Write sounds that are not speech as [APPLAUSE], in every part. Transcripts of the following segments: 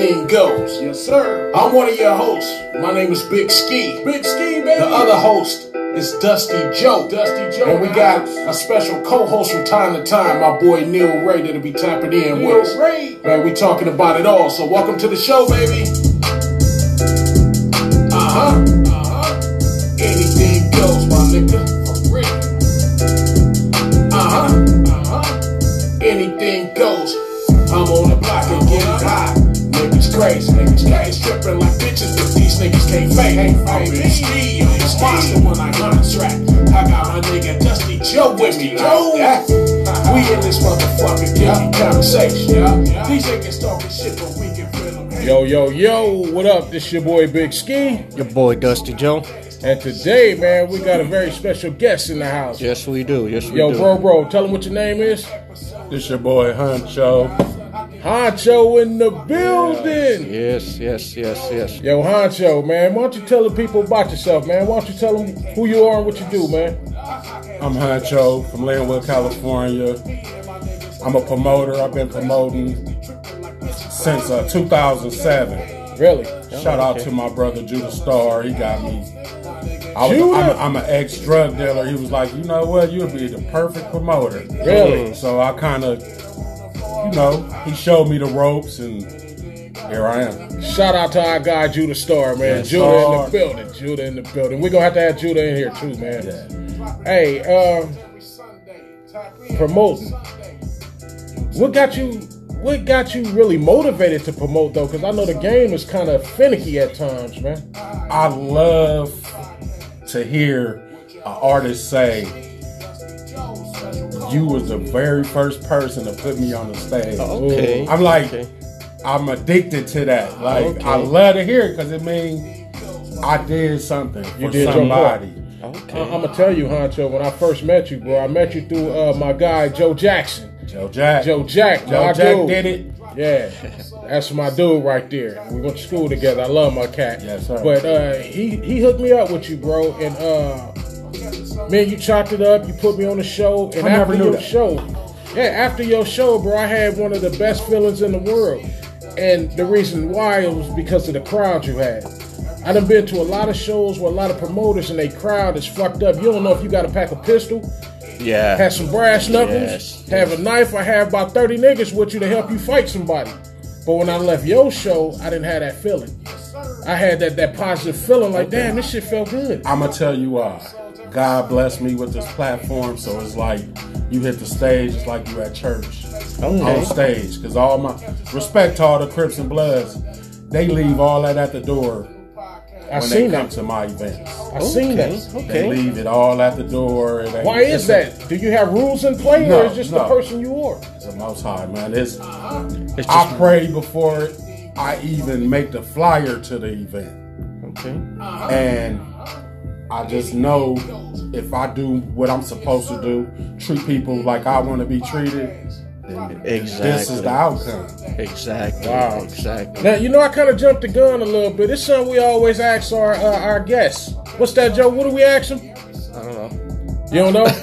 Thing goes. Yes, sir. I'm one of your hosts. My name is Big Ski. Big ski, baby. The other host is Dusty Joe. Dusty Joe. And we got a special co-host from time to time, my boy Neil Ray, that'll be tapping in Neil with us. Ray. Man, we talking about it all. So welcome to the show, baby. Uh-huh. Uh-huh. Anything goes, my nigga. For real. Uh-huh. Uh-huh. Anything goes. I'm on the block and get high. Niggas crazy, niggas crazy, stripping like bitches, but these niggas can't fake. I'm Big Ski, I'm the monster when I contract. I got my nigga Dusty Joe with me, Joe. We in this motherfucker getting conversation. These niggas talking shit, but we can feel them. Yo, yo, yo. What up? This your boy Big Ski. Your boy Dusty Joe. And today, man, we got a very special guest in the house. Yes, we do. Yes, we Yo, do. bro, bro, tell him what your name is. This your boy Huncho. Huncho in the building. Yes, yes, yes, yes. Yo, Huncho, man, why don't you tell the people about yourself, man? Why don't you tell them who you are and what you do, man? I'm Huncho from Lynwood, California. I'm a promoter. I've been promoting since uh, 2007. Really? Shout out to my brother Judah Starr. He got me. I was, Judah? I'm, a, I'm an ex drug dealer. He was like, you know what? You'll be the perfect promoter. Really? So I kind of, you know, he showed me the ropes, and here I am. Shout out to our guy Judah Star, man. Yes, Judah in the building. Judah in the building. We're gonna have to have Judah in here too, man. Yeah. Hey, um, promoting. What got you? What got you really motivated to promote though? Because I know the game is kind of finicky at times, man. I love to hear an artist say, "You was the very first person to put me on the stage." Okay. I'm like, Okay. I'm addicted to that. Like, Okay. I love to hear it because it means I did something for You did your somebody. Okay. I'm gonna tell you, Huncho. When I first met you, bro, I met you through uh, my guy Joe Jackson. Joe Jack. Joe Jack, Joe my Jack dude. did it. Yeah, that's my dude right there. We went to school together. I love my cat. Yes, sir. But uh, he he hooked me up with you, bro, and uh, man, you chopped it up. You put me on the show, and I never after knew your that. show, yeah, after your show, bro, I had one of the best feelings in the world. And the reason why it was because of the crowd you had. I done been to a lot of shows where a lot of promoters and they crowd is fucked up. You don't know if you got to pack a pistol, Yeah. have some brass knuckles, Yes, have a knife, or have about 30 niggas with you to help you fight somebody. But when I left your show, I didn't have that feeling. I had that, that positive feeling like, damn, this shit felt good. I'm gonna tell you why. God blessed me with this platform, so it's like you hit the stage, it's like you at church oh, on stage. Because all my respect to all the Crips and Bloods, they leave all that at the door I when seen they come that. to my events. I seen Okay. that. They leave it all at the door. Ain't- Why is that? Do you have rules in play, No, or is just the person you are? It's the Most High, man. It's It's I pray before I even make the flyer to the event. okay. And I just know if I do what I'm supposed to do, treat people like I want to be treated, Exactly. this is the outcome. Exactly. Wow. Exactly. Now you know I kind of jumped the gun a little bit. It's something we always ask our uh, our guests. What's that, Joe? What do we ask them? I don't know. You don't know? [LAUGHS]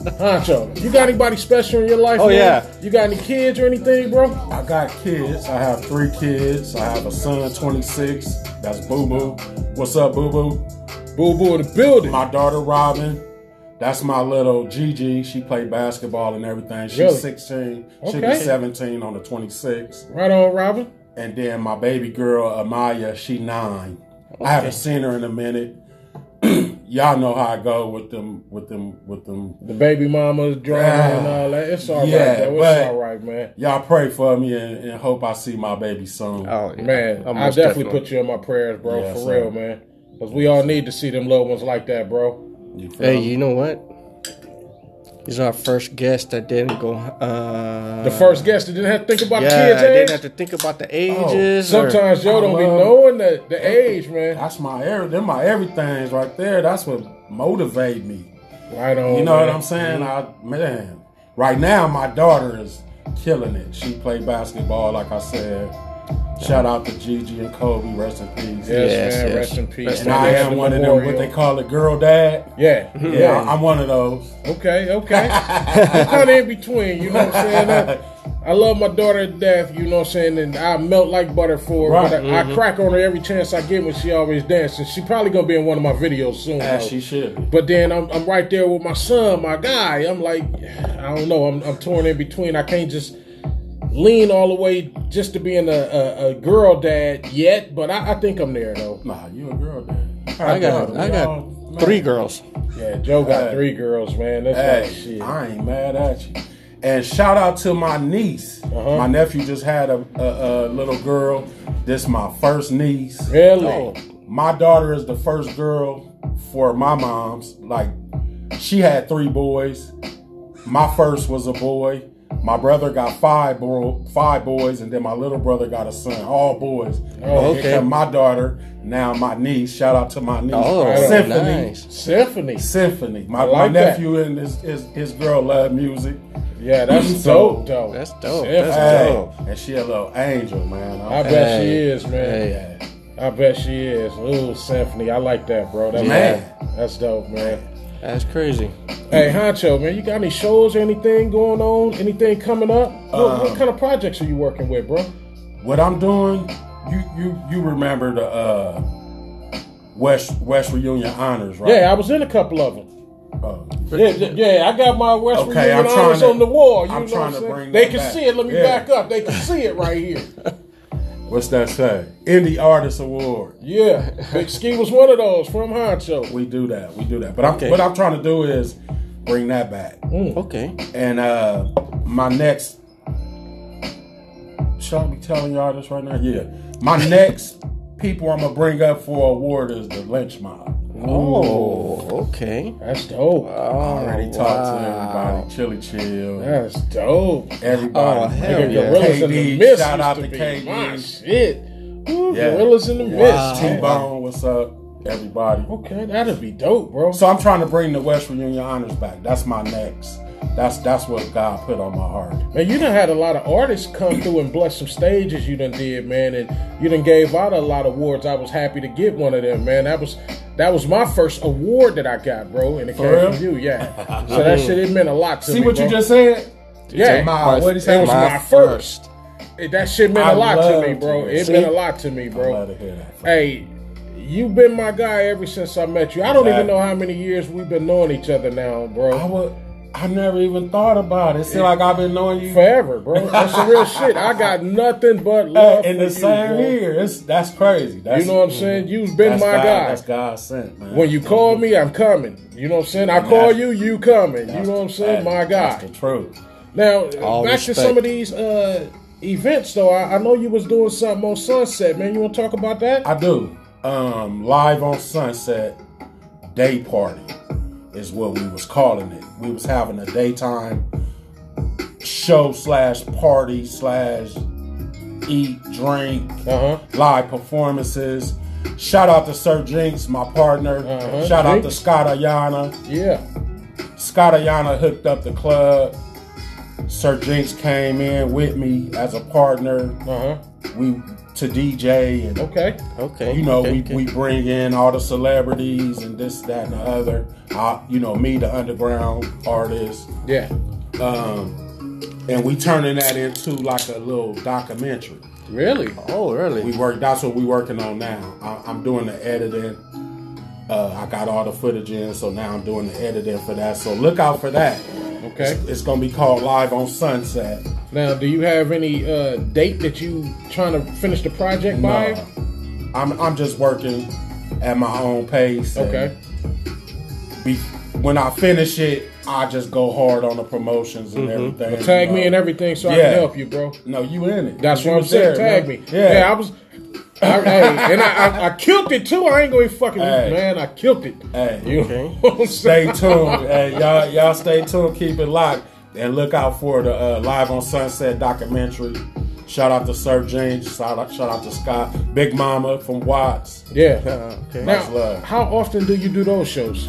Huncho, you got anybody special in your life? Oh, man? yeah. You got any kids or anything, bro? I got kids. I have three kids. I have a son, 26. That's Boo Boo. What's up, Boo Boo? Boo boo the building. My daughter, Robin. That's my little Gigi. She played basketball and everything. She's Really? 16. She'll be 17 on the 26th. Right on, Robin. And then my baby girl, Amaya, she nine. I haven't seen her in a minute. [CLEARS THROAT] Y'all know how I go with them, with them, with them. The baby mama's drama and all that. It's all right, Yeah, though. It's all right, man. Y'all pray for me and, and hope I see my baby soon. Oh yeah. Man, I most definitely, put you in my prayers, bro. Yes, for sir. real, man. Because we all need to see them little ones like that, bro. You Hey, me? you know what? He's our first guest that didn't go. Uh, The first guest that didn't have to think about Yeah, the I kids' didn't have to think about the ages. or- Sometimes Joe I don't be knowing the, the age, man. That's my every, them my everything's right there. That's what motivate me. Right on. You know man. what I'm saying? I man, right now my daughter is killing it. She played basketball, like I said. Shout out to Gigi and Kobe, rest in peace. Yes, Yes, man. yes. Rest in peace. Rest And I am the one of them, what they call a girl dad. Yeah, Yeah, yeah. I'm one of those. Okay, okay. I'm kind of in between. You know what I'm saying? Uh, I love my daughter to death, you know what I'm saying, and I melt like butter for her. Right. But I, I crack on her every chance I get when she always dancing. She probably gonna be in one of my videos soon. As though. she should. But then I'm, I'm right there with my son, my guy. I'm like, I don't know. I'm, I'm torn in between. I can't just lean all the way just to being a, a, a girl dad yet, but I, I think I'm there though. Nah, you a girl, dad. I got I got three girls. Yeah, Joe got Hey. three girls, man. That's Hey, like shit. I ain't mad at you. And shout out to my niece. Uh-huh. My nephew just had a, a, a little girl. This my first niece. Really? Oh. My daughter is the first girl for my mom's. Like, she had three boys. My first was a boy. My brother got five bro- five boys, and then my little brother got a son. All boys. Oh, okay. here my daughter. Now my niece. Shout out to my niece. Oh, Symphony. nice. Symphony. Symphony. My, like my that. nephew and his, his his girl love music. Yeah, that's So, dope, though. That's dope. Symphony. That's Hey, dope. and she a little angel, man. I bet she is, man. Hey. I bet she is. Ooh, Symphony. I like that, bro. That's Man. That's dope, man. That's crazy. Hey, Huncho, man, you got any shows or anything going on? Anything coming up? What, what kind of projects are you working with, bro? What I'm doing, you you you remember the uh West West Reunion Honors, right? Yeah, I was in a couple of them. Uh, Yeah, yeah, yeah, I got my West Okay, Virginia I'm honors to- on the wall. You I'm know trying what I'm to saying? bring They can back. see it. Let me Yeah. back up. They can see it right here. [LAUGHS] what's that say? Indie Artist Award. Yeah, Big Ski was one of those from Huncho. We do that. We do that. But I'm, Okay. what I'm trying to do is bring that back. Okay. And uh my next should I be telling y'all this right now? Yeah. My [LAUGHS] next people I'm gonna bring up for award is the Lench Mob. Oh, okay. That's dope. I already Oh, talked to everybody. Chilly Chill. That's dope. Everybody. Oh, hell Nigga, yeah. Gorillas in the Mist shout used out to to be KD. my shit. Ooh, Yeah. Gorillas in the Wow. Mist. T. Bone, what's up? Everybody. Okay, that'd be dope, bro. So I'm trying to bring the West Virginia honors back. That's my next. That's that's what God put on my heart. Man, you done had a lot of artists come through and bless some stages you done did, man, and you done gave out a lot of awards. I was happy to get one of them, man. That was that was my first award that I got, bro, and it For came real? from you, yeah. [LAUGHS] so that shit it meant a lot to See me. See what you just said? yeah, My, what he it was my, first. It- That shit meant I a lot to me, bro. to- It see? meant a lot to me, I'm bro. glad to hear that. Hey, you've been my guy ever since I met you. I don't even know how many years we've been knowing each other now, I bro. I never even thought about it. It seems like I've been knowing you Forever, bro. [LAUGHS] That's the real shit. I got nothing but love in for the you, same bro. here. It's that's crazy. That's, You know what I'm saying? You've been my God, guy. That's God sent, man. When you call me, I'm coming. You know what I'm saying? I call you, you coming. You know what I'm saying? My That's guy. the truth. Now, All back to some of these uh, events, though. I, I know you was doing something on Sunset, man. You want to talk about that? I do. Um, live on Sunset day party is what we was calling it. We was having a daytime show slash party slash eat drink Uh huh. live performances. Shout out to Sir Jinx, my partner. Uh-huh, Shout out to Scott Ayana. Yeah. Scott Ayana hooked up the club. Sir Jinx came in with me as a partner. Uh huh. We to DJ and Okay. Okay. you know, okay, we, okay. we bring in all the celebrities and this, that, and the other. I, you know, me, the underground artist. Yeah. Um, and we turning that into like a little documentary. Really? Oh, really? We work. That's what we working on now. I, I'm doing the editing. Uh, I got all the footage in, so now I'm doing the editing for that. So look out for that. Okay. It's, it's gonna be called Live on Sunset. Now, do you have any uh, date that you trying to finish the project by? No, I'm I'm just working at my own pace. Okay. Be, when I finish it, I just go hard on the promotions and everything. Mm-hmm. Tag you me and everything so I can help you, bro. No, you in it. That's You what I'm saying. there, Tag man. me. Yeah. Yeah, I was. I, hey, and I, I, I killed it too. I ain't going to fucking Hey. man. I killed it. Hey. You Okay. know what I'm stay tuned. hey, y'all, y'all stay tuned. Keep it locked and look out for the uh, live on Sunset documentary. Shout out to Sir Jinx. Shout out, shout out to Scott, Big Mama from Watts. Yeah. [LAUGHS] Okay. Now, love. how often do you do those shows?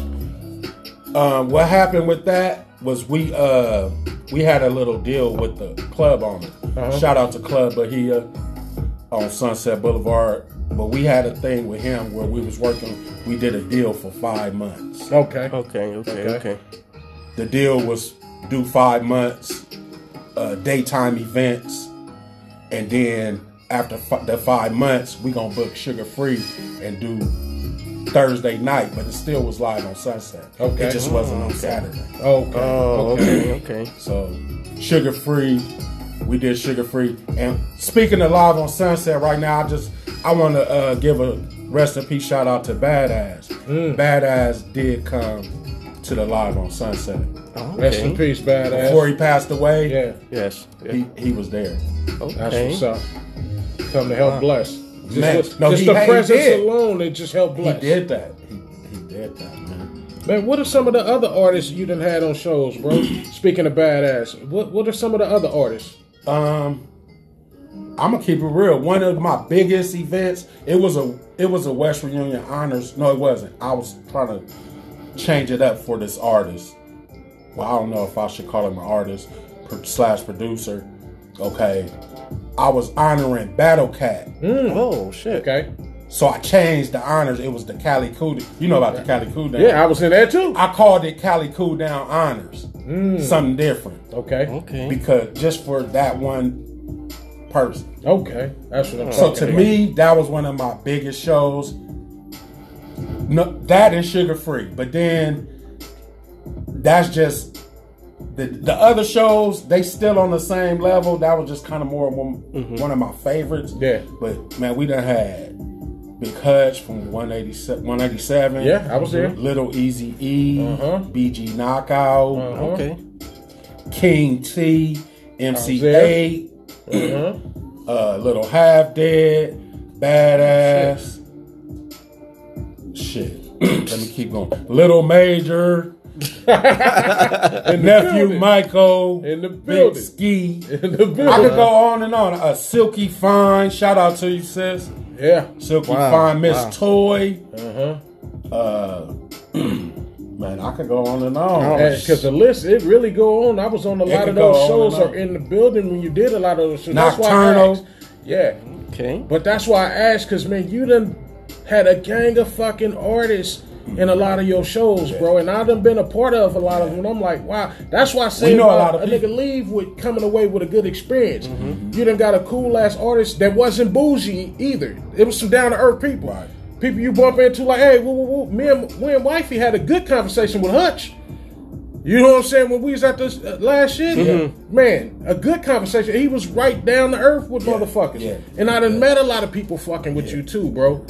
Um, what happened with that was we uh we had a little deal with the club owner. Uh-huh. Shout out to Club Bahia on Sunset Boulevard. But we had a thing with him where we was working. We did a deal for five months. Okay. Okay, okay, Okay. okay. The deal was do five months. uh, daytime events, and then after f- the five months, we gonna book Suga Free and do Thursday night, but it still was live on Sunset. Okay. it just wasn't on Saturday. Okay. Oh, okay, okay. So Suga Free, we did Suga Free. And speaking of live on Sunset right now, I just I want to uh, give a rest in peace shout out to Bad Azz. Mm. Bad Azz did come to the live on Sunset Oh, Rest in okay. peace, Bad Azz. before he passed away. yeah, Yes. Yeah. He, he was there. that's what's up. Come to help bless. Just, Man, with- no, just he- the he presence did. alone, it just helped bless. He did that. He, he did that, man. Man, what are some of the other artists you done had on shows, bro? [CLEARS THROAT] Speaking of Bad Azz, what what are some of the other artists? Um, I'm gonna keep it real. One of my biggest events. It was a it was a West Reunion Honors. No, it wasn't. I was trying to change it up for this artist. Well, I don't know if I should call him an artist pro- slash producer. Okay, I was honoring Battle Cat, mm, Oh shit. Okay, so I changed the honors. It was the Cali Cool. You know about the Cali Cool Down? yeah, I was in there too. I called it Cali Cool Down Honors. Mm. Something different Okay, Okay. because just for that one person. okay, that's what I'm So to about. me, that was one of my biggest shows. No, that is Suga Free, but then that's just the the other shows. They still on the same level. That was just kind of more one, one of my favorites. Yeah. But man, we done had Big Hutch from 187, 187. Yeah, I was there. Little Easy E, Uh-huh. BG Knockout, Uh-huh. Okay. King T, MC there. Eight Uh-huh. uh, Little Half Dead, Bad Azz. Shit. [CLEARS THROAT] Let me keep going. Little Major, [LAUGHS] nephew building. Michael, In the Big. Ski. In the I could go on and on. A Silky Fine, shout out to you, sis. Yeah. Silky Wow, Fine, Miss wow. Toy. Uh-huh. Uh, [CLEARS THROAT] man, I could go on and on. Because the list, it really go on. I was on a lot of those shows or in the building when you did a lot of those shows. That's why I Nocturnal. asked. Yeah. Okay. But that's why I asked, because, man, you done had a gang of fucking artists in a lot of your shows, bro. And I done been a part of a lot of them. I'm like, wow. That's why I say We know a lot of a people. nigga leave with coming away with a good experience. Mm-hmm. You done got a cool ass artist that wasn't bougie either. It was some down to earth people. Right. People you bump into like, hey, woo, woo, woo. me and me and wifey had a good conversation with Hutch. You know what I'm saying? When we was at this uh, last shit, Mm-hmm. man, a good conversation. He was right down to earth with motherfuckers. yeah, and I done met a lot of people fucking with you too, bro.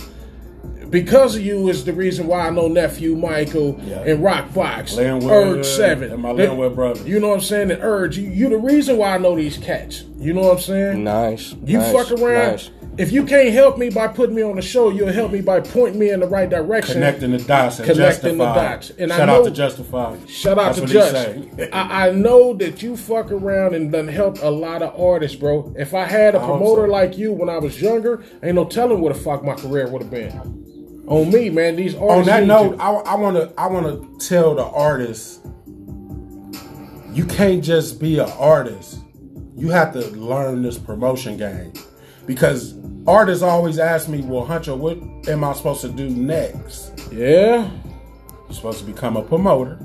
Because of you is the reason why I know nephew Michael Yeah. and Rock Fox, Lynwood Urge Seven, and my They- Lynwood brothers. You know what I'm saying? And Urge, you, you the reason why I know these cats. You know what I'm saying? Nice. You nice, fuck around. Nice. If you can't help me by putting me on the show, you'll help me by pointing me in the right direction. Connecting the dots and Connecting the dots. And I Shout know- out to Justify. Shout out That's to what Just. I, I know that you fuck around and done helped a lot of artists, bro. If I had a I promoter so. like you when I was younger, ain't no telling what the fuck my career would have been. On me, man. These artists. On that note. I want to I want to tell the artists, you can't just be an artist. You have to learn this promotion game, because artists always ask me, "Well, Huncho, what am I supposed to do next?" yeah, You're supposed to become a promoter,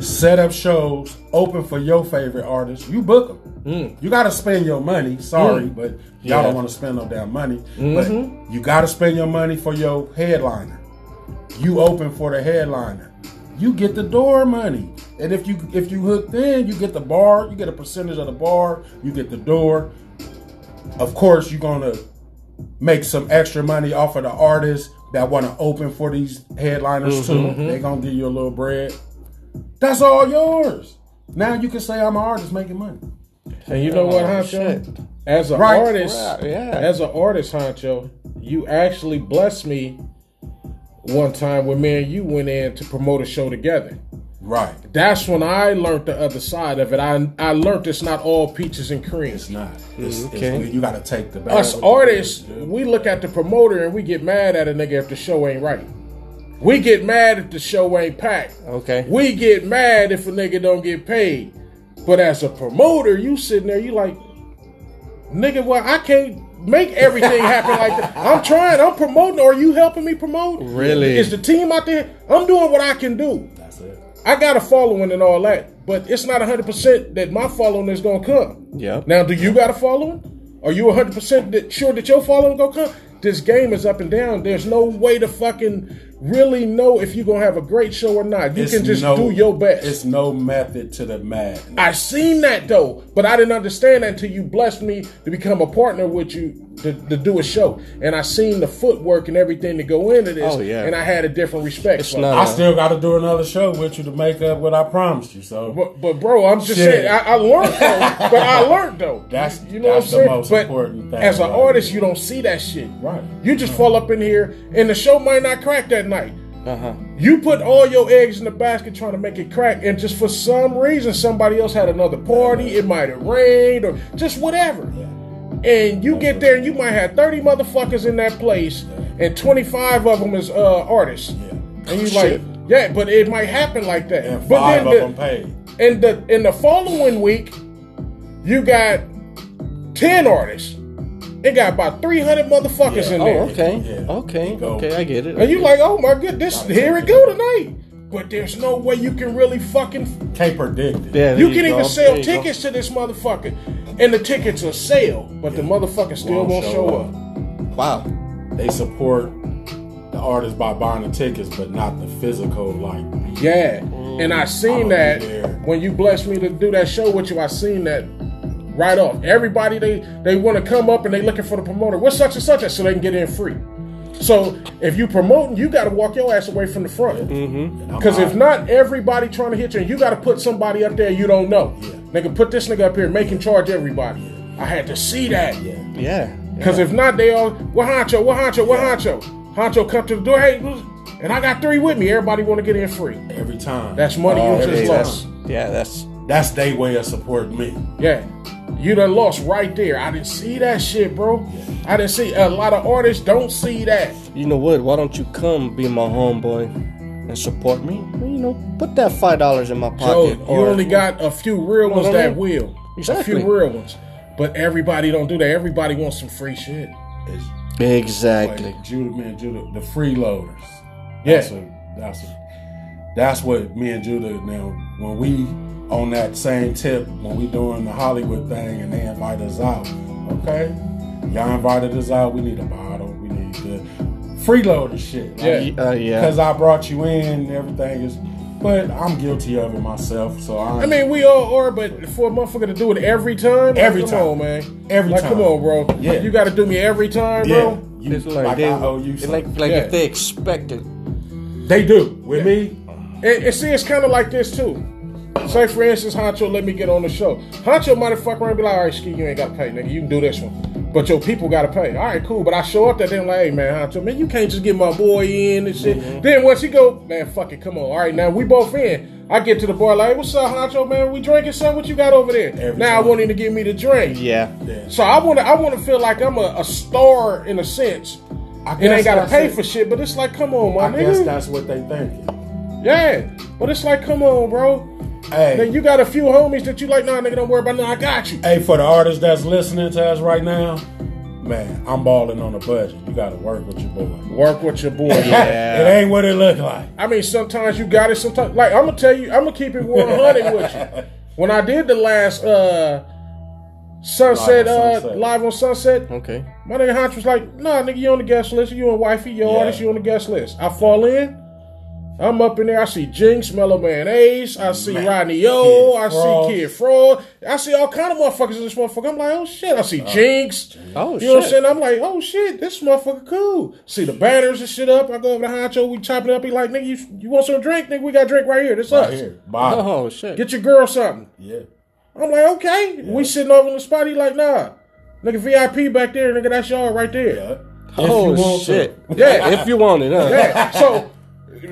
set up shows, open for your favorite artists. You book them. Mm. You got to spend your money. Sorry, mm. but y'all Yeah. don't want to spend no damn money. Mm-hmm. But you got to spend your money for your headliner. You open for the headliner. You get the door money, and if you if you hooked in, you get the bar. You get a percentage of the bar. You get the door. Of course, you're gonna make some extra money off of the artists that want to open for these headliners too. Mm-hmm. They're gonna give you a little bread. That's all yours. Now you can say I'm an artist making money. and you know what, Oh, Huncho? shit. As an Right. artist, Right, yeah. as an artist, Huncho, you actually blessed me one time when me and you went in to promote a show together. Right. That's when I learned the other side of it. I I learned it's not all peaches and cream. It's not. It's, mm, Okay. it's, you got to take the bad Us artists, we look at the promoter and we get mad at a nigga if the show ain't right. We get mad if the show ain't packed. Okay. We get mad if a nigga don't get paid. But as a promoter, you sitting there, you like, nigga, well, I can't make everything happen like that. [LAUGHS] I'm trying, I'm promoting. Are you helping me promote? Really? Is the team out there? I'm doing what I can do. That's it. I got a following and all that, but it's not 100% that my following is going to come. Yeah. Now, do you got a following? Are you 100% that sure that your following going to come? This game is up and down. There's no way to fucking really know if you're going to have a great show or not. You It's can just no- do your best. It's no method to the madness. I seen that though, but I didn't understand that until you blessed me to become a partner with you to, to do a show, and I seen the footwork and everything to go into this, Oh, yeah. and I had a different respect. It's for it. not- I still got to do another show with you to make up what I promised you. So But, but bro, I'm just Shit. saying, I, I learned though. [LAUGHS] but I learned though. That's- you know that's what I'm the saying. most but important thing, as an artist, you don't see that shit. Right. You just fall up in here, and the show might not crack that night. Uh huh. You put all your eggs in the basket trying to make it crack, and just for some reason, somebody else had another party. It might have rained or just whatever. And you get there, and you might have thirty motherfuckers in that place, and twenty five of them is uh, artists. And you like, yeah, but it might happen like that. and but five of the- them paid. in the in the following week, you got ten artists. It got about three hundred motherfuckers Yeah. in Oh, there. okay. Yeah. Okay. Okay. I get it. I And you get like, oh my goodness, here it go tonight. But there's no way you can really fucking. Can't predict it. it. Yeah, You there can even go. sell There tickets to this motherfucker, and the tickets are sale, but the motherfucker still Won't won't show show up. up. Wow. They support the artist by buying the tickets, but not the physical. Like Yeah, and I seen I'll that when you blessed me to do that show with you. I seen that right off. Everybody they they want to come up and they looking for the promoter. What's such and such so they can get in free. So if you promoting, you got to walk your ass away from the front. Mm-hmm. and I'm Because if not, everybody trying to hit you, and you got to put somebody up there you don't know. Yeah. Nigga, put this nigga up here, make him charge everybody. I had to see that. yeah, Yeah. Because if not, they all, what Huncho, what Huncho, what Huncho? Huncho come to the door, hey, and I got three with me. Everybody want to get in free. every time. That's money Oh, you just lost. yeah. That's that's their way of supporting me. Yeah. You done lost right there. I didn't see that shit, bro. I didn't see a lot of artists don't see that. you know what? Why don't you come be my homeboy and support me? You know, put that five dollars in my So pocket. you or- only got a few real ones that mean? will. Exactly. A few real ones. But everybody don't do that. Everybody wants some free shit. Exactly. like Judah, man, Judah, the freeloaders. Yeah. That's what, that's what, that's what me and Judah now. When we on that same tip, when we doing the Hollywood thing, and they invite us out, okay, y'all invited us out. We need a bottle. We need the freeloader shit. Like, Yeah. Uh, yeah. Because I brought you in, everything is. But I'm guilty of it myself, so I. I mean, we all are, but for a motherfucker to do it every time, like, Every come time. on, man. Every like, time. come on, bro. Yeah. You got to do me every time, yeah, bro. you, it's like, like, they, I owe you it's something. like like Yeah. if they expect it. they do with me. And, and see, it's kind of like this too. Say, for instance, Huncho let me get on the show. Huncho motherfucker and be like, all right, Ski, you ain't got to pay, nigga. You can do this one. But your people got to pay. All right, cool. But I show up there, then like, hey, man, Huncho, man, you can't just get my boy in and shit. Mm-hmm. Then once he go, man, fuck it, come on. All right, now we both in. I get to the bar like, what's up, Huncho, man? We drinking something? What you got over there? Now I want him to give me the drink. Yeah. Yeah. So I want to, I want to feel like I'm a, a star in a sense. I It ain't got to pay it. for shit, but it's like, come on, my I nigga. guess that's what they think. Yeah, but it's like, come on, bro. Hey, Then you got a few homies that you like, nah, nigga, don't worry about it. Nah, I got you. hey, for the artists that's listening to us right now, man, I'm balling on a budget. You got to work with your boy. Work with your boy. [LAUGHS] Yeah. It ain't what it look like. I mean, sometimes you got it. Sometimes, like I'm gonna tell you, I'm gonna keep it 100 with you. [LAUGHS] When I did the last uh Sunset, Live on uh, Sunset. live on Sunset, Okay. my nigga Hunch was like, "Nah, nigga, you on the guest list. You and wifey, your Yeah. artist, you on the guest list." I fall in. I'm up in there. I see Jinx, Mellow Man Ace. I see Man. Rodney O. Kid I Frost. see Kid Frost. I see all kind of motherfuckers in this motherfucker. I'm like, oh shit. I see Jinx. Oh You know what I'm shit. saying? I'm like, oh shit, this motherfucker cool. See the banners and shit up. I go over to Huncho, we chop it up. He like, nigga, you, you want some drink? Nigga, we got drink right here. This Right us. here. Bottom. Oh shit. Get your girl something. Yeah. I'm like, okay. We sitting over in the spot. He like, nah. Nigga, VIP back there. Nigga, that's y'all right there. Yeah. oh shit. Yeah. if you want it, huh? Yeah. So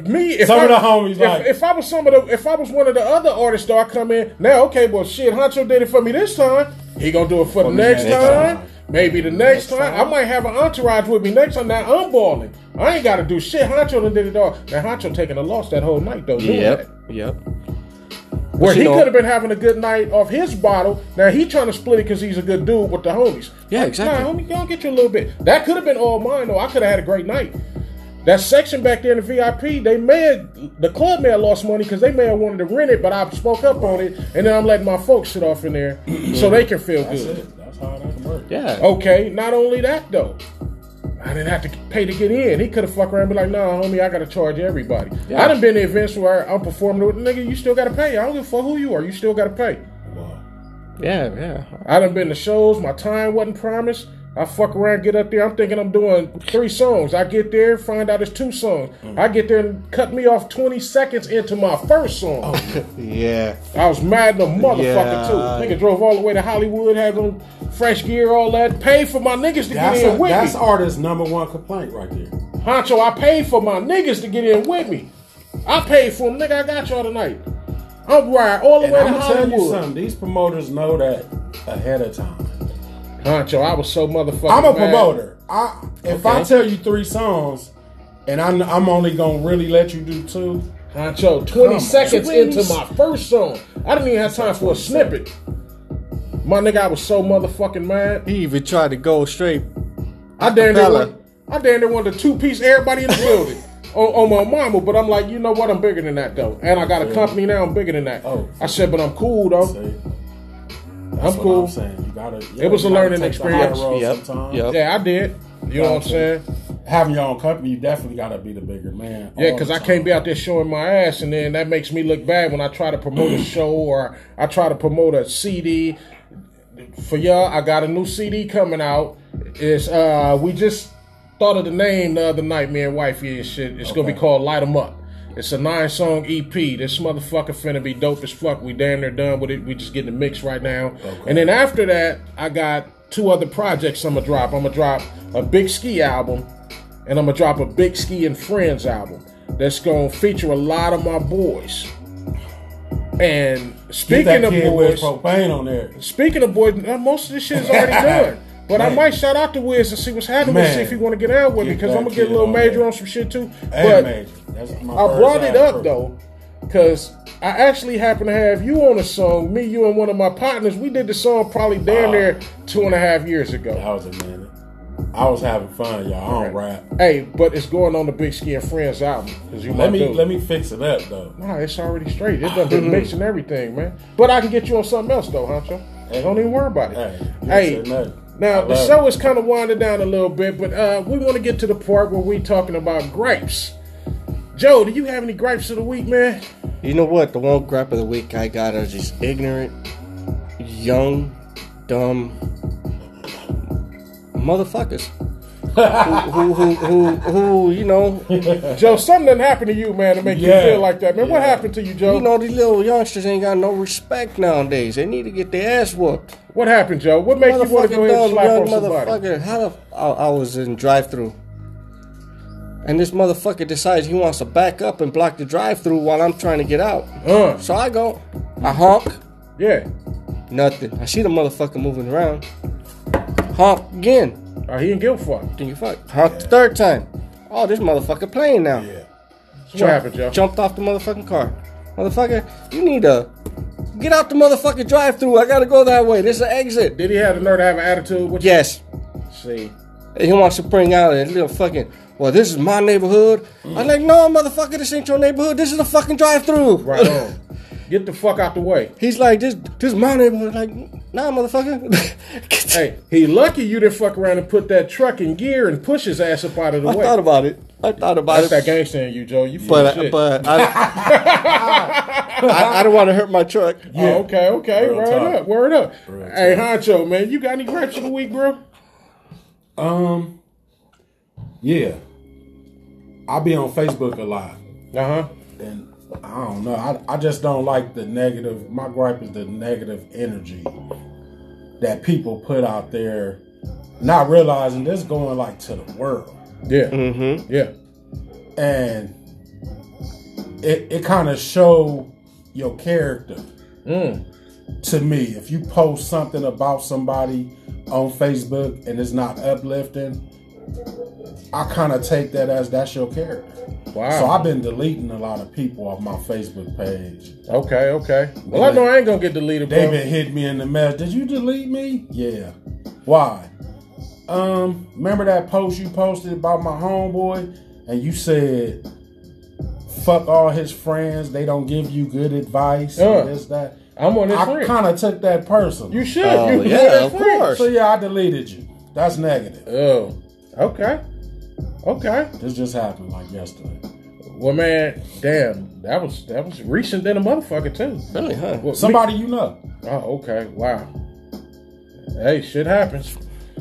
me, if Some I, of the homies if, like- if I was some of the, if I was one of the other artists, though, I come in now. Okay, well, shit, Huncho did it for me this time. He gonna do it for the the next, next time. time. Maybe the next, Next time. time. I might have an entourage with me next time. Now I'm balling. I ain't got to do shit. Huncho done did it all. Now Huncho taking a loss that whole night though. Doing Yep. that. Yep. Where you he could have been having a good night off his bottle. Now he trying to split it because he's a good dude with the homies. Yeah, Like, exactly. Nah, homie, go and get you a little bit. That could have been all mine though. I could have had a great night. That section back there in the VIP, they may have, the club may have lost money because they may have wanted to rent it, but I spoke up on it, and then I'm letting my folks sit off in there so they can feel That's good. it. That's how that can work. Yeah. Okay, not only that though. I didn't have to pay to get in. He could have fucked around and be like, nah, homie, I gotta charge everybody. Yeah. I done been to events where I'm performing with a nigga, you still gotta pay. I don't give a fuck who you are, you still gotta pay. Wow. Yeah, yeah. I done been to shows, my time wasn't promised. I fuck around, get up there. I'm thinking I'm doing three songs. I get there, find out it's two songs. Mm. I get there and cut me off 20 seconds into my first song. Oh, yeah. I was mad than a motherfucker Yeah. too. Nigga drove all the way to Hollywood, had on fresh gear, all that. Paid for my niggas to That's, get in a, with that's me. That's artist's number one complaint right there. Huncho, I paid for my niggas to get in with me. I paid for them, nigga. I got y'all tonight. I'm right all the And way I'm to gonna tell you something. These promoters know that ahead of time. Huncho, I was so motherfucking. I'm a mad. promoter. I if I tell you three songs, and I'm I'm only gonna really let you do two. Huncho, 20 on. seconds Twins. into my first song. I didn't even have time for a snippet. My nigga, I was so motherfucking mad. He even tried to go straight. I damn near Acapella. want, I damn near wanted to two piece everybody in the building [LAUGHS] on, on my mama, but I'm like, you know what? I'm bigger than that though, and I got a company now. I'm bigger than that. Oh. I said, but I'm cool though. See, I'm that's what cool. I'm saying. You gotta. It was a gotta learning take the high experience. Yep. sometimes. Yep. Yeah, I did. You know what I'm saying? Having your own company, you definitely gotta be the bigger man. Yeah, because I time. can't be out there showing my ass, and then that makes me look bad when I try to promote a show or I try to promote a CD. For y'all, I got a new CD coming out. It's uh, we just thought of the name the other night, me and wifey and shit. It's gonna be called Light 'Em Up. It's a nine song EP. This motherfucker finna be dope as fuck. We damn near done with it. We just getting the mix right now. And then after that, I got two other projects I'm gonna drop. I'm gonna drop a Big Ski album and I'm gonna drop a Big Ski and Friends album that's gonna feature a lot of my boys. And speaking of boys, propane on there. speaking of boys, most of this shit is already [LAUGHS] done. But I might shout out to Wiz and see what's happening. Man. See if he want to get out with me because I'm gonna get a little on major there. on some shit too. But major. That's my I brought it up though, because I actually happen to have you on a song. Me, you, and one of my partners. We did the song probably damn Ah. near two and a half years ago. That was a minute. I was having fun, y'all. I don't rap. Hey, but it's going on the Big Skin Friends album you Let me dude. let me fix it up though. Nah, it's already straight. It done been [LAUGHS] mixing everything, man. But I can get you on something else though, Honcho. Hey. Don't even worry about it. Hey, Hey. Now the show it. is kind of winding down a little bit, but uh, we want to get to the part where we talking about gripes. Joe, do you have any gripes of the week, man? You know what? The one gripe of the week I got is just ignorant, young, dumb motherfuckers. [LAUGHS] who, who, who, who, who, you know, Joe, something done happened to you, man, to make Yeah. you feel like that, man. What happened to you, Joe? you know, these little youngsters ain't got no respect nowadays. They need to get their ass whooped. What happened, Joe? What made you want to go ahead and slap on somebody? How the I, I was in drive-through, and this motherfucker decides he wants to back up and block the drive-through while I'm trying to get out. Uh, So I go, I honk, yeah. nothing. I see the motherfucker moving around. Honk again. Uh, he in guilt for it. Think you fuck? Honk the third time. Oh, this motherfucker playing now. Yeah. What happened, Joe? Jumped off the motherfucking car. Motherfucker, you need to get out the motherfucking drive-through. I gotta go that way. This is an exit. Did he have the nerve to have an attitude? What Yes. see? He wants to bring out a little fucking. Well, this is my neighborhood. I'm like, no, motherfucker, this ain't your neighborhood. This is a fucking drive-through. Right on. Get the fuck out the way. He's like, this, this is my neighborhood. Like, nah, motherfucker. [LAUGHS] Hey, he lucky you didn't fuck around and put that truck in gear and push his ass up out of the I way. thought about it. I thought about That's that it. gangster in you, Joe. You full But, of shit. but I, I, I don't want to hurt my truck. Oh, okay, okay. Real Word talk. up, word up. Real hey, Huncho, man, you got any gripes of the week, bro? Um. Yeah. I be on Facebook a lot, Uh huh. and I don't know. I I just don't like the negative. My gripe is the negative energy that people put out there, not realizing this going like to the world, Yeah. Mm-hmm. Yeah. and it it kind of show your character. Mm. to me, if you post something about somebody on Facebook and it's not uplifting, I kind of take that as that's your character. Wow. So I've been deleting a lot of people off my Facebook page. Okay, okay. Well, I know I ain't gonna get deleted, bro. They've been hitting me in the mess. Did you delete me? Yeah. Why? Um, remember that post you posted about my homeboy? and you said, "Fuck all his friends. They don't give you good advice." And this that. I'm on his I kind of took that person. You should. Oh, you yeah, of friend. course. so yeah, I deleted you. That's negative. Oh, okay, okay. This just happened like yesterday. Well, man, damn, that was that was recent than a motherfucker too. Really, huh? Well, Somebody you know. Oh, okay. Wow. Hey, shit happens.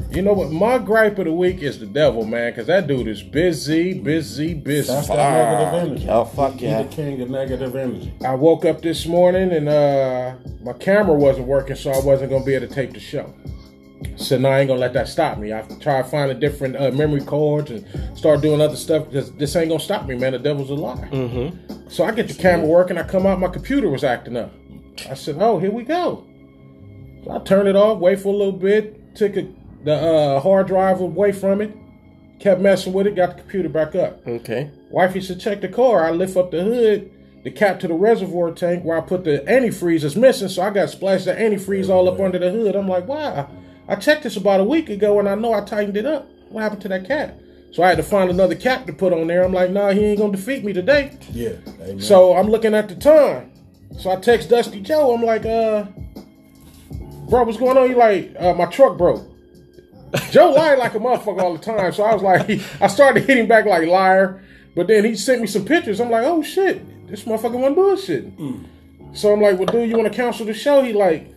You know what? My gripe of the week is the devil, man, because that dude is busy, busy, busy. That's that negative energy. Oh, fuck He's yeah. the king of negative energy. I woke up this morning and uh, my camera wasn't working, so I wasn't gonna be able to tape the show. So now I ain't gonna let that stop me. I have to try to find a different uh, memory cards and start doing other stuff because this ain't gonna stop me, man. The devil's a lie. Mm-hmm. So I get the camera working. I come out, my computer was acting up. I said, "Oh, here we go." So I turn it off, wait for a little bit, took a, the uh, hard drive away from it, kept messing with it, got the computer back up. Okay. Wifey said, check the car. I lift up the hood, the cap to the reservoir tank where I put the antifreeze is missing, so I got splashed the antifreeze all up under the hood. I'm like, wow. I checked this about a week ago and I know I tightened it up. What happened to that cap? So I had to find another cap to put on there. I'm like, nah, he ain't gonna defeat me today. Yeah. Amen. So I'm looking at the time. So I text Dusty Joe. I'm like, uh, bro, what's going on? He like, uh, my truck broke. Joe lied like a motherfucker all the time. So I was like, [LAUGHS] I started hitting back like liar. But then he sent me some pictures. I'm like, oh shit, this motherfucker wasn't bullshitting. Mm. So I'm like, well, dude, you want to cancel the show? He like,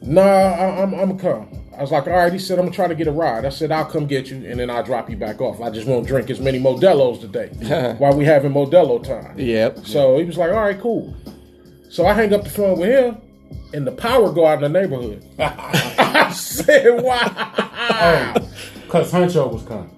nah, I, I'm, I'm gonna come. I was like, all right. He said, I'm gonna try to get a ride. I said, I'll come get you, and then I'll drop you back off. I just won't drink as many Modelo's today [LAUGHS] while we having Modelo time. Yep. So he was like, all right, cool. So I hang up the phone with him, and the power go out in the neighborhood. [LAUGHS] I said, wow. Because Huncho was coming.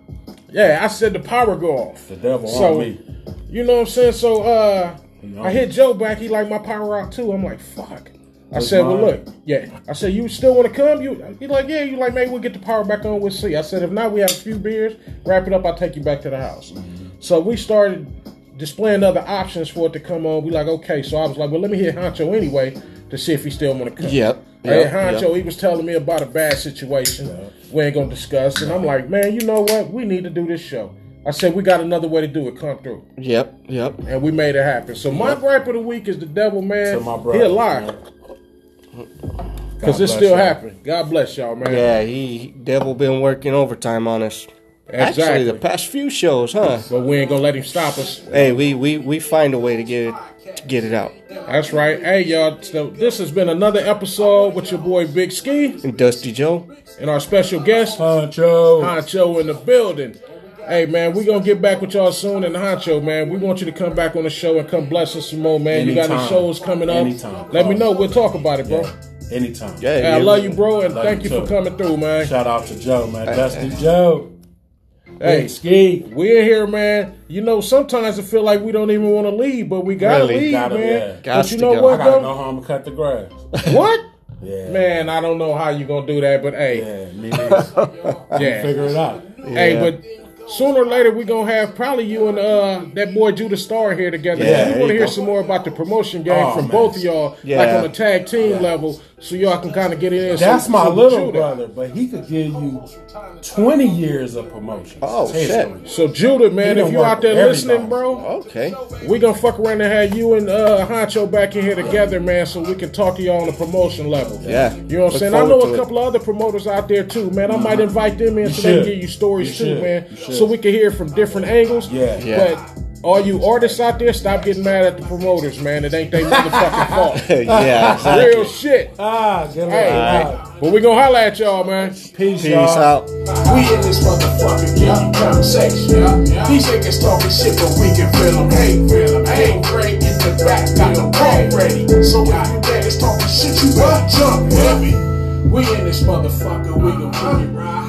Yeah, I said the power go off. The devil So, on me. You know what I'm saying? So uh. I hit Joe back, he like my power out too. I'm like, fuck. I said, well look, yeah. I said, you still want to come? You he like, yeah, you like maybe we'll get the power back on, we'll see. I said, if not, we have a few beers, wrap it up, I'll take you back to the house. Mm-hmm. So we started displaying other options for it to come on. We like, okay. So I was like, well, let me hit Huncho anyway to see if he still want to come. Yep. Hey, Yep, Huncho, yep. he was telling me about a bad situation we ain't gonna discuss. And I'm like, man, you know what? We need to do this show. I said, we got another way to do it. Come through. Yep. Yep. And we made it happen. So my gripe of the week is the devil, man. To my he brother, a lie. man. Because God it still happened. God bless y'all, man. Yeah, he he- devil been working overtime on us. exactly. Actually, the past few shows, huh? but we ain't gonna let him stop us. Hey, we we we find a way to get it to get it out. That's right. Hey, y'all. So this has been another episode with your boy Big Ski And Dusty Joe, and our special guest, Huncho. Honcho in the building. Hey man, we gonna get back with y'all soon in the Huncho, man. We want you to come back on the show and come bless us some more, man. you got any Anytime. shows coming up? Anytime. Let me know. We'll talk about it, bro. Yeah. Anytime. Yeah. Hey, I love you, bro, and thank you you for coming through, man. Shout out to Joe, man. Dusty Joe. Hey, Ski. we in here, man. You know, sometimes I feel like we don't even want to leave, but we gotta Really? leave, Gotta, man. yeah. But you know go. I what, gotta though? know how I'm gonna cut the grass. [LAUGHS] What? Yeah. Man, I don't know how you gonna do that, but hey, Yeah, [LAUGHS] yeah. Figure it out. Hey, but sooner or later we gonna have probably you and uh that boy Judah Star here together. Yeah, we want to hear go. some more about the promotion game Oh, from man. both of y'all, like on a tag team level, so y'all can kind of get in. That's some- my some little Judah. brother, but he could give you 20 years of promotion. Oh, shit. So Judah, man, if you work out there with listening, bro, okay. we gonna fuck around and have you and uh Huncho back in here together, man, so we can talk to y'all on the promotion level. Yeah. You know what I'm saying? I know a to it. couple of other promoters out there too, man. I might invite them in You so they can should. give you stories You too, should. man. So we can hear from different angles. Yeah. Yeah. But all you artists out there, stop getting mad at the promoters, man. It ain't they motherfucking [LAUGHS] fault. yeah. Exactly. Real shit. Ah, get him Hey, out. but we gonna holla at y'all, man. Peace, Peace y'all. out. We in this motherfucker getting conversation. Yeah. These niggas talking shit, but we can feel them. Hey, feel them. Hey, Ray in the back, got the ball ready. So if you niggas talking shit, you better jump heavy. We in this motherfucker, we gon' bring it right.